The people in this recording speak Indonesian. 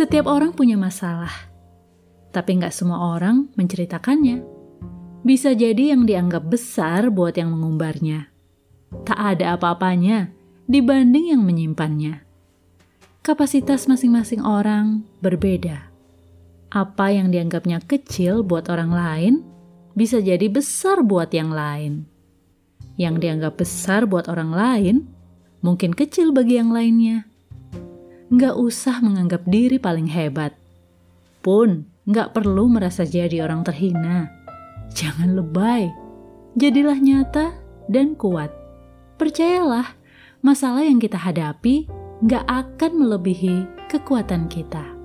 Setiap orang punya masalah, tapi nggak semua orang menceritakannya. Bisa jadi yang dianggap besar buat yang mengumbarnya. Tak ada apa-apanya dibanding yang menyimpannya. Kapasitas masing-masing orang berbeda. Apa yang dianggapnya kecil buat orang lain bisa jadi besar buat yang lain. Yang dianggap besar buat orang lain mungkin kecil bagi yang lainnya. Nggak usah menganggap diri paling hebat. Pun nggak perlu merasa jadi orang terhina. Jangan lebay. Jadilah nyata dan kuat. Percayalah, masalah yang kita hadapi nggak akan melebihi kekuatan kita.